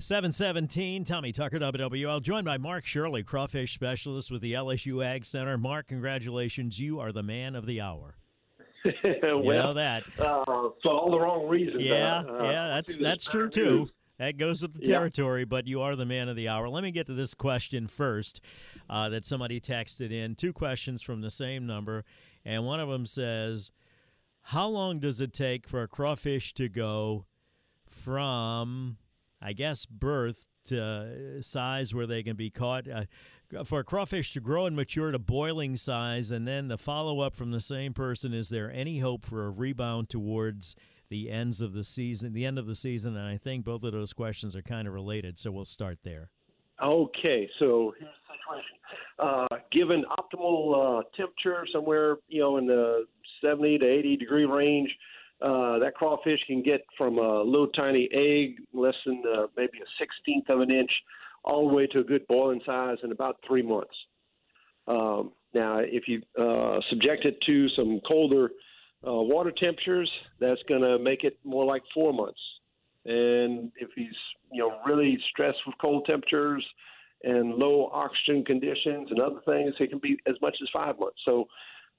717, Tommy Tucker, WWL, joined by Mark Shirley, crawfish specialist with the LSU Ag Center. Mark, congratulations. You are the man of the hour. well, you know that. Uh, for all the wrong reasons. Yeah, uh, yeah, that's that's true too. That goes with the territory, yeah. but you are the man of the hour. Let me get to this question first uh, that somebody texted in. Two questions from the same number, and one of them says, "How long does it take for a crawfish to go from I guess, birth to uh, size where they can be caught. Uh, for a crawfish to grow and mature to boiling size, and then the follow up from the same person is there any hope for a rebound towards the ends of the season, the end of the season? And I think both of those questions are kind of related, so we'll start there. Okay, so here's the situation. Uh, given optimal uh, temperature, somewhere you know in the 70 to 80 degree range, uh, that crawfish can get from a little tiny egg, less than uh, maybe a sixteenth of an inch, all the way to a good boiling size in about three months. Um, now, if you uh, subject it to some colder uh, water temperatures, that's going to make it more like four months. And if he's you know really stressed with cold temperatures and low oxygen conditions and other things, it can be as much as five months. So,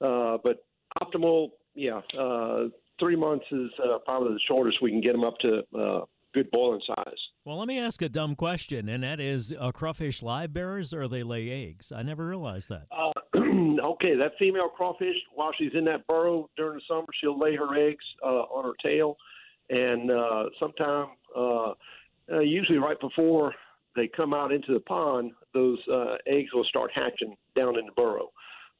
uh, but optimal, yeah, uh, three months is uh, probably the shortest we can get them up to uh, good boiling size. Well, let me ask a dumb question, and that is: Are crawfish live bearers or they lay eggs? I never realized that. Uh, okay, that female crawfish, while she's in that burrow during the summer, she'll lay her eggs uh, on her tail, and uh, sometime, uh, uh, usually right before they come out into the pond, those uh, eggs will start hatching down in the burrow.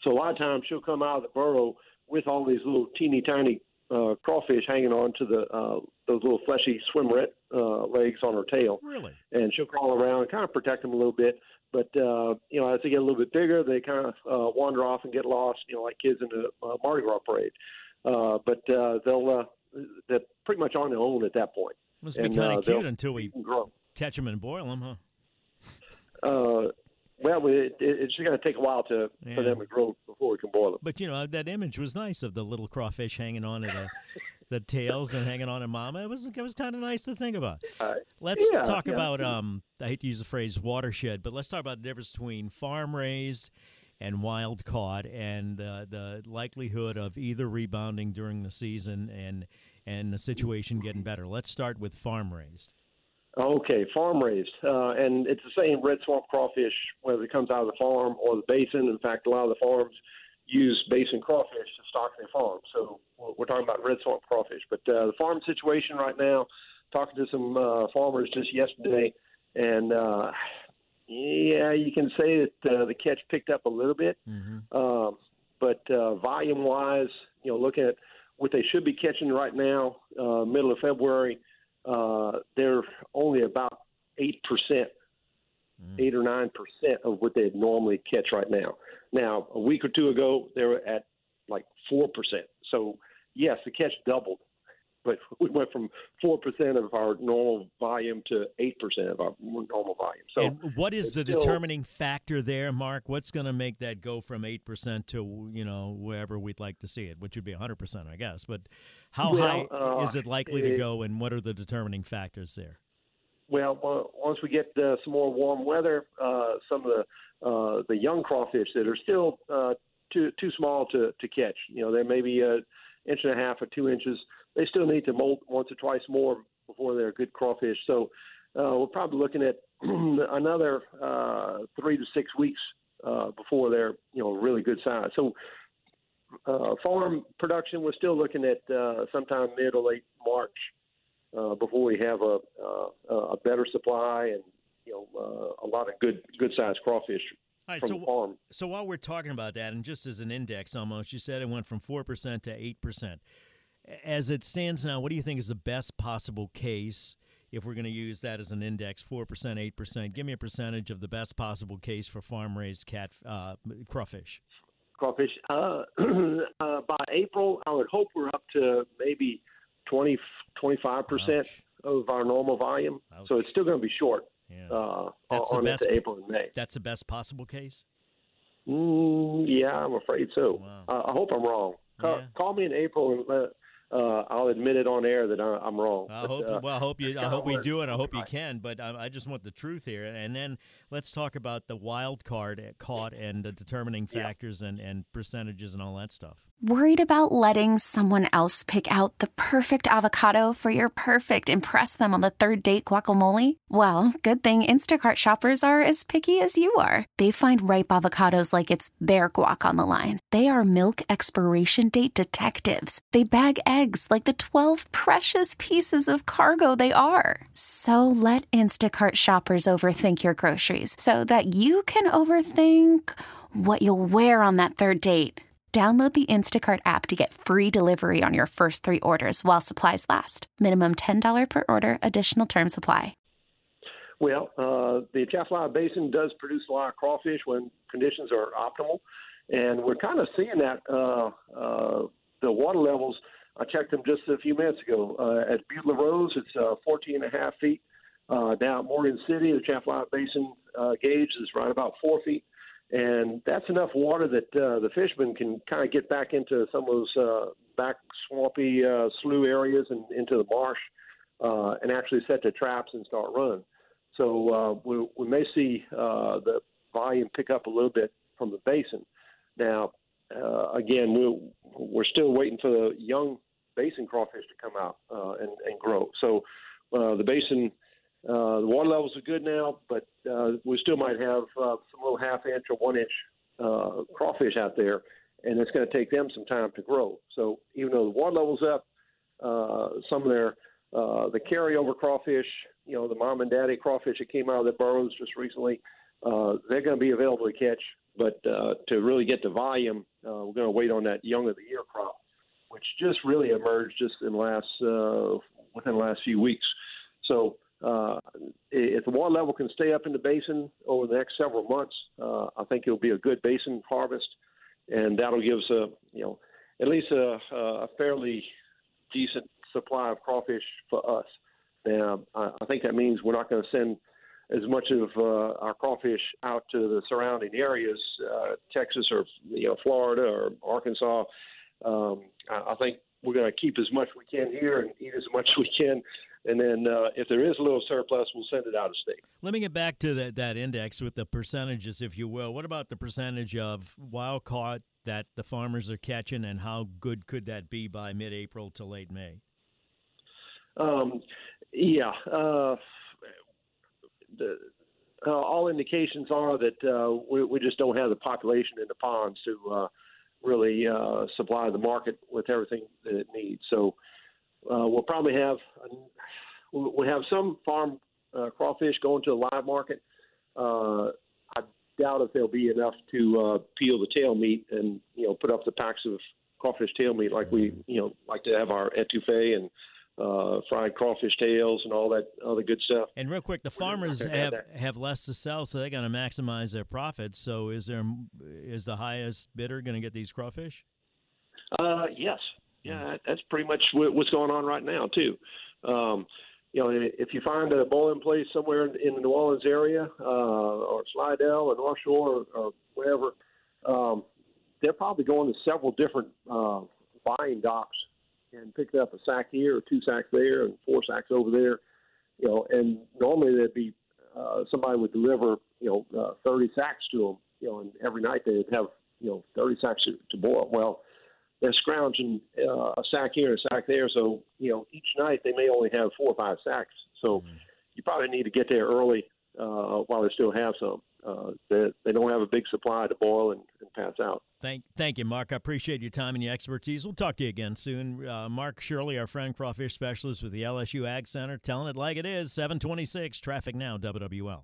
So a lot of times she'll come out of the burrow with all these little teeny tiny uh, crawfish hanging on to the uh, those little fleshy swimmeret uh, legs on her tail. Really? And she'll crawl around and kind of protect them a little bit. But uh, you know, as they get a little bit bigger, they kind of uh, wander off and get lost. You know, like kids in a uh, Mardi Gras parade. Uh, but uh, they'll uh, they're pretty much on their own at that point. Must and, be kind of uh, cute until we grow. catch them and boil them, huh? Uh, well, it, it's going to take a while to yeah. for them to grow before we can boil them. But you know that image was nice of the little crawfish hanging on to the the tails and hanging on to mama. It was it was kind of nice to think about. Uh, let's yeah, talk yeah. about um. I hate to use the phrase watershed, but let's talk about the difference between farm raised and wild caught, and uh, the likelihood of either rebounding during the season and and the situation getting better. Let's start with farm raised. Okay, farm raised, uh, and it's the same red swamp crawfish whether it comes out of the farm or the basin. In fact, a lot of the farms use basin crawfish to stock their farm. So we're talking about red swamp crawfish. But uh, the farm situation right now, talking to some uh, farmers just yesterday, and uh, yeah, you can say that uh, the catch picked up a little bit, mm-hmm. um, but uh, volume wise, you know, looking at what they should be catching right now, uh, middle of February uh, they're only about eight percent, mm. eight or nine percent of what they'd normally catch right now. Now, a week or two ago, they were at like four percent. So, yes, the catch doubled, but we went from four percent of our normal volume to eight percent of our normal volume. So, and what is the still, determining factor there, Mark? What's going to make that go from eight percent to you know wherever we'd like to see it, which would be hundred percent, I guess. But how well, high uh, is it likely it, to go, and what are the determining factors there? Well, once we get uh, some more warm weather, uh, some of the uh, the young crawfish that are still uh, too too small to, to catch, you know, they may be an inch and a half or two inches they still need to molt once or twice more before they're good crawfish. So uh, we're probably looking at another uh, three to six weeks uh, before they're you know really good size. So uh, farm production, we're still looking at uh, sometime mid or late March uh, before we have a, uh, a better supply and you know uh, a lot of good good sized crawfish All right, from so the farm. so while we're talking about that, and just as an index almost, you said it went from four percent to eight percent. As it stands now, what do you think is the best possible case if we're going to use that as an index? Four percent, eight percent. Give me a percentage of the best possible case for farm raised cat uh, crawfish. crawfish. Uh, uh, by April, I would hope we're up to maybe 20, 25 percent of our normal volume. So it's still going to be short Yeah, uh, That's the on best- into April and May. that's the best possible case. Mm, yeah, I'm afraid so. Wow. Uh, I hope I'm wrong. Call, Yeah. call me in April and let, uh, I'll admit it on air that I, I'm wrong. I But, hope. uh, well, I hope you. I hope we do it. I hope you can. But I, I just want the truth here. And then let's talk about the wild card at caught and the determining Yeah. factors and and percentages and all that stuff. Worried about letting someone else pick out the perfect avocado for your perfect impress them on the third date guacamole? Well, good thing Instacart shoppers are as picky as you are. They find ripe avocados like it's their guac on the line. They are milk expiration date detectives. They bag eggs like the 12 precious pieces of cargo they are. So let Instacart shoppers overthink your groceries so that you can overthink what you'll wear on that third date. Download the Instacart app to get free delivery on your first three orders while supplies last. Minimum $10 per order, additional term supply. Well, uh, the Atchafalaya Basin does produce a lot of crawfish when conditions are optimal, and we're kind of seeing that. Uh, uh, the water levels, I checked them just a few minutes ago. Uh, at Butte La Rose, it's uh, 14 and a half feet. Uh, down at Morgan City, the Atchafalaya Basin uh, gauge is right about four feet. And that's enough water that uh, the fishermen can kind of get back into some of those uh, back swampy uh, slough areas and into the marsh uh, and actually set their traps and start running. So uh, we, we may see uh, the volume pick up a little bit from the basin. Now, uh, again, we're, we're still waiting for the young basin crawfish to come out uh, and, and grow. So uh, the basin, uh, the water levels are good now, but uh, we still might have uh, some little half inch or one inch uh, crawfish out there, and it's going to take them some time to grow. So even though the water level's up, uh, some of their uh, the carryover crawfish, you know, the mom and daddy crawfish that came out of the burrows just recently, uh, they're going to be available to catch. But uh, to really get the volume, uh, we're going to wait on that young of the year crop, which just really emerged just in last uh, within the last few weeks. So uh, if the water level can stay up in the basin over the next several months, uh, I think it'll be a good basin harvest, and that'll give us a you know at least a, a fairly decent supply of crawfish for us. Now, I, I think that means we're not going to send as much of uh, our crawfish out to the surrounding areas, uh, Texas or you know Florida or Arkansas. Um, I, think we're going to keep as much we can here and eat as much as we can, and then uh, if there is a little surplus, we'll send it out of state. Let me get back to that, that index with the percentages, if you will. What about the percentage of wild caught that the farmers are catching, and how good could that be by mid April to late May? Um, yeah. Uh, the, uh, all indications are that uh, we, we just don't have the population in the ponds to uh, really uh, supply the market with everything that it needs. So uh, we'll probably have we'll have some farm uh, crawfish going to the live market. Uh, I doubt if there'll be enough to uh, peel the tail meat and you know put up the packs of crawfish tail meat like we you know like to have our etouffee and uh, fried crawfish tails and all that other good stuff. And real quick, the farmers have have, less to sell, so they're going to maximize their profits. So, is there is the highest bidder going to get these crawfish? Uh, yes, yeah, that's pretty much what's going on right now too. Um, you know, if you find a bowling place somewhere in, in the New Orleans area, uh, or Slidell or North Shore or, or wherever, um, they're probably going to several different uh, buying docks and pick up a sack here or two sacks there and four sacks over there. You know, and normally there'd be uh, somebody would deliver you know uh, 30 sacks to them. You know, and every night they'd have you know 30 sacks to, to boil. Well, they're scrounging uh, a sack here and a sack there. So, you know, each night they may only have four or five sacks. So, you probably need to get there early uh, while they still have some. Uh, they, they don't have a big supply to boil and, and pass out. Thank, thank you, Mark. I appreciate your time and your expertise. We'll talk to you again soon. Uh, Mark Shirley, our friend crawfish specialist with the LSU Ag Center, telling it like it is. 726 traffic now, WWL.